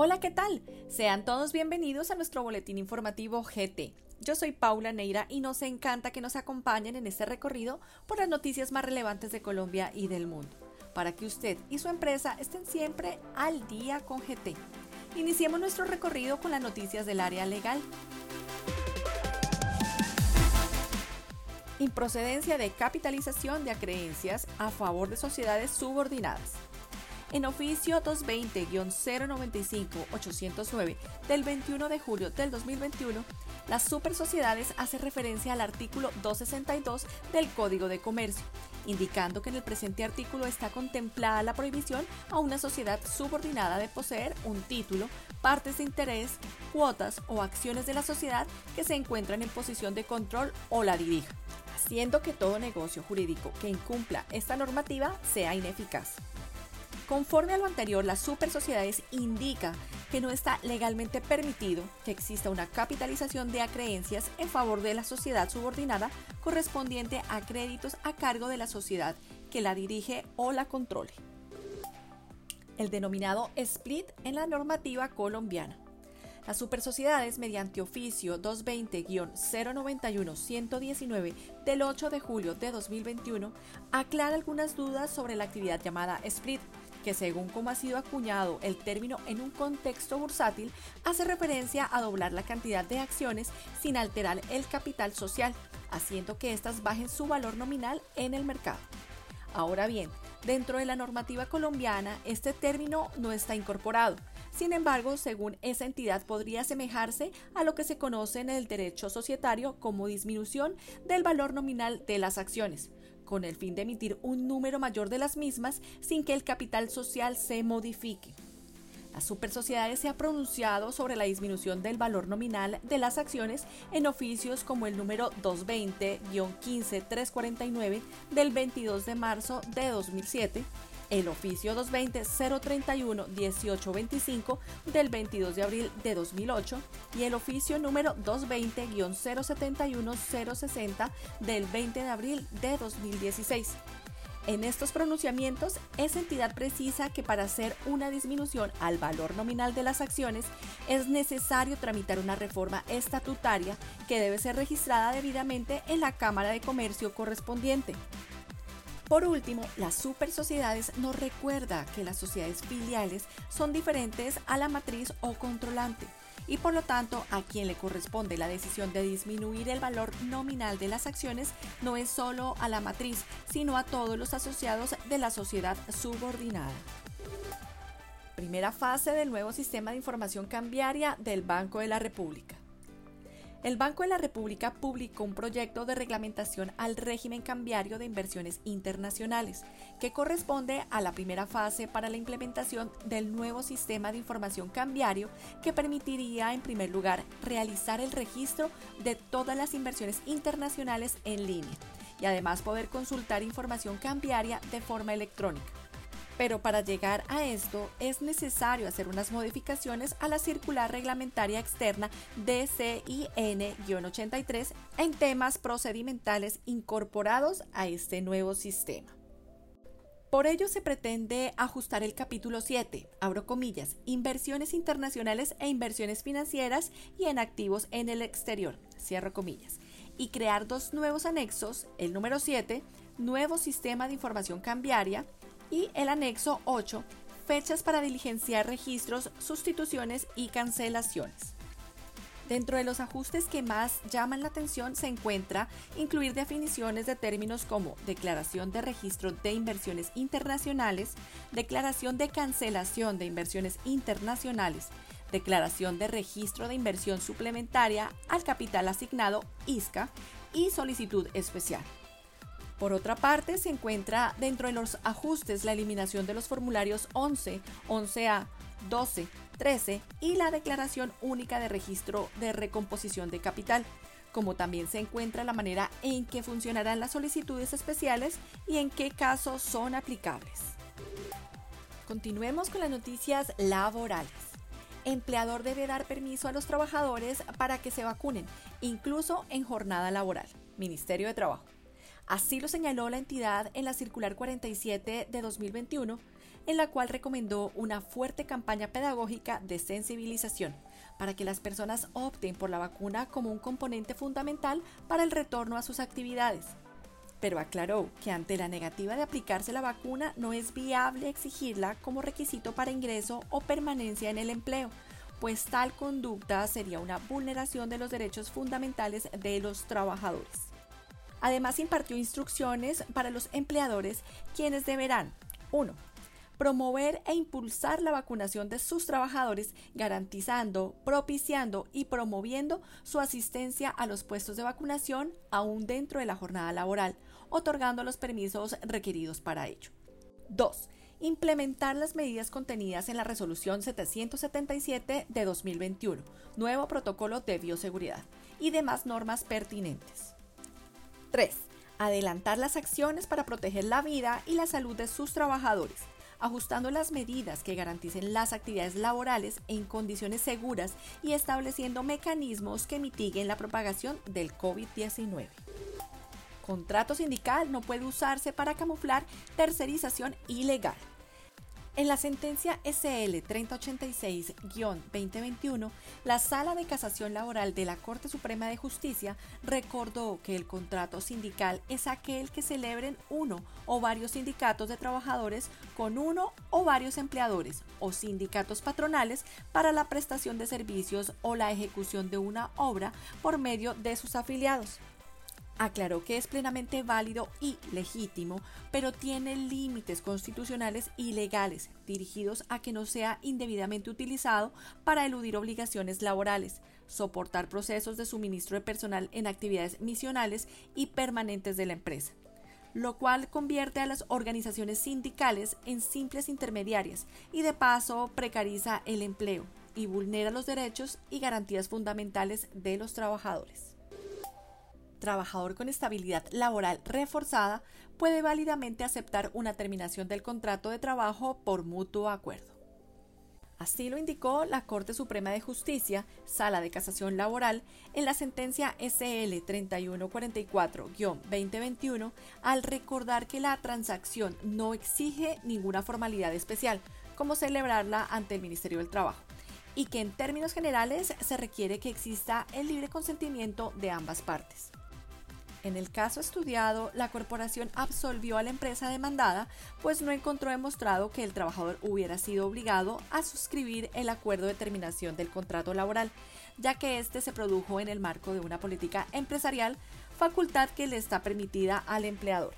Hola, ¿qué tal? Sean todos bienvenidos a nuestro boletín informativo GT. Yo soy Paula Neira y nos encanta que nos acompañen en este recorrido por las noticias más relevantes de Colombia y del mundo, para que usted y su empresa estén siempre al día con GT. Iniciemos nuestro recorrido con las noticias del área legal. Improcedencia de capitalización de acreencias a favor de sociedades subordinadas. En oficio 220-095-809 del 21 de julio del 2021, las supersociedades hace referencia al artículo 262 del Código de Comercio, indicando que en el presente artículo está contemplada la prohibición a una sociedad subordinada de poseer un título, partes de interés, cuotas o acciones de la sociedad que se encuentran en posición de control o la dirija, haciendo que todo negocio jurídico que incumpla esta normativa sea ineficaz. Conforme a lo anterior, las supersociedades indica que no está legalmente permitido que exista una capitalización de acreencias en favor de la sociedad subordinada correspondiente a créditos a cargo de la sociedad que la dirige o la controle. El denominado split en la normativa colombiana. Las supersociedades, mediante oficio 220-091-119 del 8 de julio de 2021, aclara algunas dudas sobre la actividad llamada split que según como ha sido acuñado el término en un contexto bursátil, hace referencia a doblar la cantidad de acciones sin alterar el capital social, haciendo que éstas bajen su valor nominal en el mercado. Ahora bien, dentro de la normativa colombiana, este término no está incorporado. Sin embargo, según esa entidad podría asemejarse a lo que se conoce en el derecho societario como disminución del valor nominal de las acciones, con el fin de emitir un número mayor de las mismas sin que el capital social se modifique. Las supersociedades se ha pronunciado sobre la disminución del valor nominal de las acciones en oficios como el número 220-15349 del 22 de marzo de 2007 el oficio 220-031-1825 del 22 de abril de 2008 y el oficio número 220-071-060 del 20 de abril de 2016. En estos pronunciamientos, esa entidad precisa que para hacer una disminución al valor nominal de las acciones es necesario tramitar una reforma estatutaria que debe ser registrada debidamente en la Cámara de Comercio correspondiente. Por último, las supersociedades nos recuerda que las sociedades filiales son diferentes a la matriz o controlante y por lo tanto a quien le corresponde la decisión de disminuir el valor nominal de las acciones no es solo a la matriz, sino a todos los asociados de la sociedad subordinada. Primera fase del nuevo sistema de información cambiaria del Banco de la República. El Banco de la República publicó un proyecto de reglamentación al régimen cambiario de inversiones internacionales, que corresponde a la primera fase para la implementación del nuevo sistema de información cambiario que permitiría, en primer lugar, realizar el registro de todas las inversiones internacionales en línea y además poder consultar información cambiaria de forma electrónica. Pero para llegar a esto es necesario hacer unas modificaciones a la circular reglamentaria externa DCIN-83 en temas procedimentales incorporados a este nuevo sistema. Por ello se pretende ajustar el capítulo 7, abro comillas, inversiones internacionales e inversiones financieras y en activos en el exterior, cierro comillas, y crear dos nuevos anexos, el número 7, nuevo sistema de información cambiaria, y el anexo 8, fechas para diligenciar registros, sustituciones y cancelaciones. Dentro de los ajustes que más llaman la atención se encuentra incluir definiciones de términos como declaración de registro de inversiones internacionales, declaración de cancelación de inversiones internacionales, declaración de registro de inversión suplementaria al capital asignado ISCA y solicitud especial. Por otra parte, se encuentra dentro de los ajustes la eliminación de los formularios 11, 11A, 12, 13 y la declaración única de registro de recomposición de capital, como también se encuentra la manera en que funcionarán las solicitudes especiales y en qué casos son aplicables. Continuemos con las noticias laborales. Empleador debe dar permiso a los trabajadores para que se vacunen, incluso en jornada laboral. Ministerio de Trabajo. Así lo señaló la entidad en la Circular 47 de 2021, en la cual recomendó una fuerte campaña pedagógica de sensibilización para que las personas opten por la vacuna como un componente fundamental para el retorno a sus actividades. Pero aclaró que ante la negativa de aplicarse la vacuna no es viable exigirla como requisito para ingreso o permanencia en el empleo, pues tal conducta sería una vulneración de los derechos fundamentales de los trabajadores. Además impartió instrucciones para los empleadores quienes deberán 1 promover e impulsar la vacunación de sus trabajadores, garantizando, propiciando y promoviendo su asistencia a los puestos de vacunación aún dentro de la jornada laboral, otorgando los permisos requeridos para ello. 2. Implementar las medidas contenidas en la Resolución 777 de 2021, nuevo protocolo de bioseguridad y demás normas pertinentes. 3. Adelantar las acciones para proteger la vida y la salud de sus trabajadores, ajustando las medidas que garanticen las actividades laborales en condiciones seguras y estableciendo mecanismos que mitiguen la propagación del COVID-19. Contrato sindical no puede usarse para camuflar tercerización ilegal. En la sentencia SL 3086-2021, la Sala de Casación Laboral de la Corte Suprema de Justicia recordó que el contrato sindical es aquel que celebren uno o varios sindicatos de trabajadores con uno o varios empleadores o sindicatos patronales para la prestación de servicios o la ejecución de una obra por medio de sus afiliados aclaró que es plenamente válido y legítimo, pero tiene límites constitucionales y legales dirigidos a que no sea indebidamente utilizado para eludir obligaciones laborales, soportar procesos de suministro de personal en actividades misionales y permanentes de la empresa lo cual convierte a las organizaciones sindicales en simples intermediarias y de paso precariza el empleo y vulnera los derechos y garantías fundamentales de los trabajadores trabajador con estabilidad laboral reforzada puede válidamente aceptar una terminación del contrato de trabajo por mutuo acuerdo. Así lo indicó la Corte Suprema de Justicia, Sala de Casación Laboral, en la sentencia SL 3144-2021, al recordar que la transacción no exige ninguna formalidad especial, como celebrarla ante el Ministerio del Trabajo, y que en términos generales se requiere que exista el libre consentimiento de ambas partes. En el caso estudiado, la corporación absolvió a la empresa demandada, pues no encontró demostrado que el trabajador hubiera sido obligado a suscribir el acuerdo de terminación del contrato laboral, ya que éste se produjo en el marco de una política empresarial, facultad que le está permitida al empleador.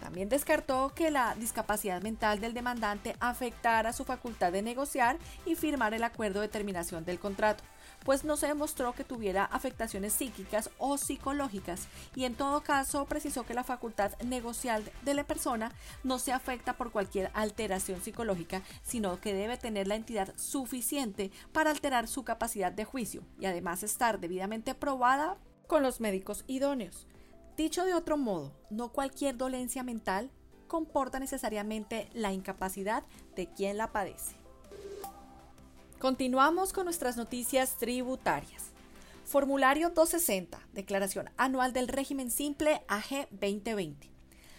También descartó que la discapacidad mental del demandante afectara su facultad de negociar y firmar el acuerdo de terminación del contrato, pues no se demostró que tuviera afectaciones psíquicas o psicológicas y en todo caso precisó que la facultad negocial de la persona no se afecta por cualquier alteración psicológica, sino que debe tener la entidad suficiente para alterar su capacidad de juicio y además estar debidamente probada con los médicos idóneos. Dicho de otro modo, no cualquier dolencia mental comporta necesariamente la incapacidad de quien la padece. Continuamos con nuestras noticias tributarias. Formulario 260, Declaración Anual del Régimen Simple AG 2020.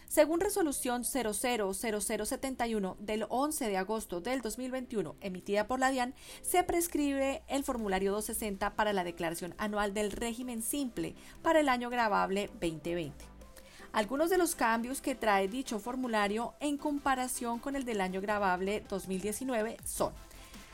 Según resolución 000071 del 11 de agosto del 2021 emitida por la DIAN, se prescribe el formulario 260 para la declaración anual del régimen simple para el año grabable 2020. Algunos de los cambios que trae dicho formulario en comparación con el del año grabable 2019 son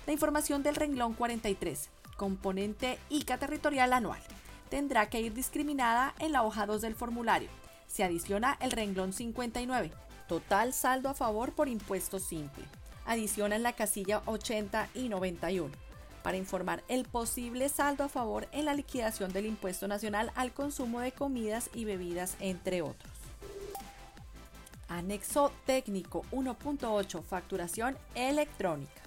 la información del renglón 43, componente ICA territorial anual, tendrá que ir discriminada en la hoja 2 del formulario. Se adiciona el renglón 59, total saldo a favor por impuesto simple. Adiciona en la casilla 80 y 91 para informar el posible saldo a favor en la liquidación del impuesto nacional al consumo de comidas y bebidas, entre otros. Anexo técnico 1.8 Facturación electrónica.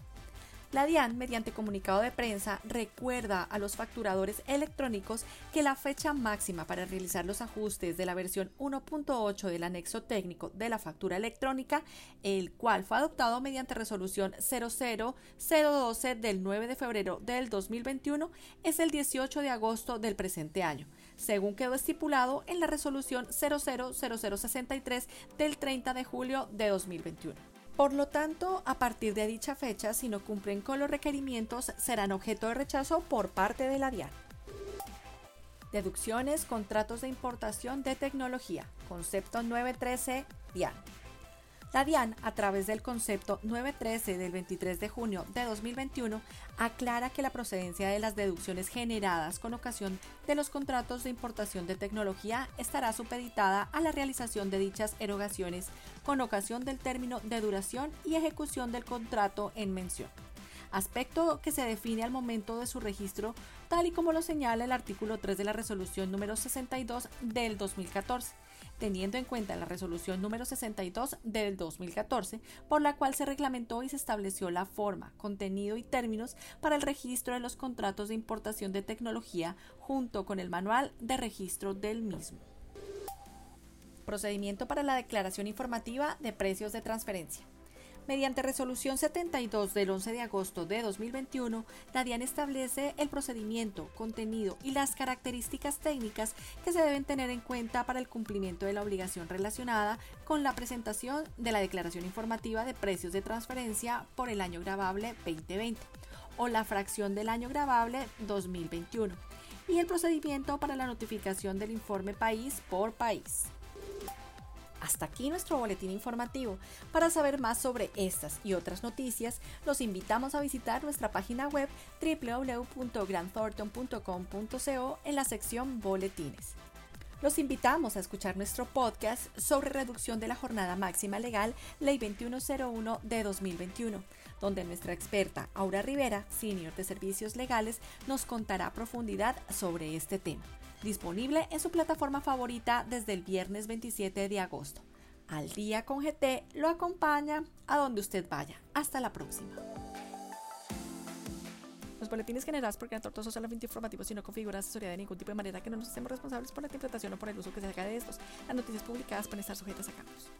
La DIAN, mediante comunicado de prensa, recuerda a los facturadores electrónicos que la fecha máxima para realizar los ajustes de la versión 1.8 del anexo técnico de la factura electrónica, el cual fue adoptado mediante resolución 00012 del 9 de febrero del 2021, es el 18 de agosto del presente año, según quedó estipulado en la resolución 000063 del 30 de julio de 2021. Por lo tanto, a partir de dicha fecha, si no cumplen con los requerimientos, serán objeto de rechazo por parte de la DIAN. Deducciones, contratos de importación de tecnología. Concepto 913 DIAN. La DIAN, a través del concepto 913 del 23 de junio de 2021, aclara que la procedencia de las deducciones generadas con ocasión de los contratos de importación de tecnología estará supeditada a la realización de dichas erogaciones con ocasión del término de duración y ejecución del contrato en mención. Aspecto que se define al momento de su registro, tal y como lo señala el artículo 3 de la resolución número 62 del 2014 teniendo en cuenta la resolución número 62 del 2014, por la cual se reglamentó y se estableció la forma, contenido y términos para el registro de los contratos de importación de tecnología junto con el manual de registro del mismo. Procedimiento para la declaración informativa de precios de transferencia. Mediante resolución 72 del 11 de agosto de 2021, la establece el procedimiento, contenido y las características técnicas que se deben tener en cuenta para el cumplimiento de la obligación relacionada con la presentación de la declaración informativa de precios de transferencia por el año grabable 2020 o la fracción del año grabable 2021 y el procedimiento para la notificación del informe país por país. Hasta aquí nuestro boletín informativo. Para saber más sobre estas y otras noticias, los invitamos a visitar nuestra página web www.grandthornton.com.co en la sección Boletines. Los invitamos a escuchar nuestro podcast sobre reducción de la jornada máxima legal, Ley 2101 de 2021, donde nuestra experta Aura Rivera, senior de servicios legales, nos contará a profundidad sobre este tema disponible en su plataforma favorita desde el viernes 27 de agosto. Al día con GT lo acompaña a donde usted vaya. Hasta la próxima. Los boletines generados por Gran Tortoso solamente informativos y no configuran asesoría de ningún tipo de manera que no nos hacemos responsables por la interpretación o por el uso que se haga de estos. Las noticias publicadas pueden estar sujetas a cambios.